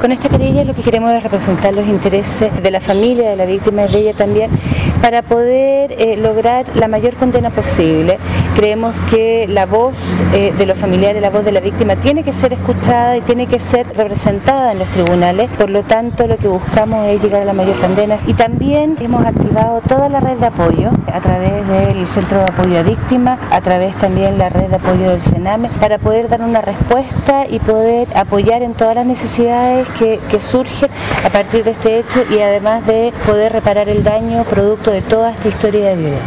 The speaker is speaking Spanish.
Con esta querella lo que queremos es representar los intereses de la familia, de la víctima y de ella también, para poder eh, lograr la mayor condena posible. Creemos que la voz eh, de los familiares, la voz de la víctima tiene que ser escuchada y tiene que ser representada en los tribunales, por lo tanto lo que buscamos es llegar a la mayor condena. Y también hemos activado toda la red de apoyo a través del Centro de Apoyo a Víctimas, a través también la red de apoyo del Sename, para poder dar una respuesta y poder apoyar en todas las necesidades que surgen a partir de este hecho y además de poder reparar el daño producto de toda esta historia de violencia.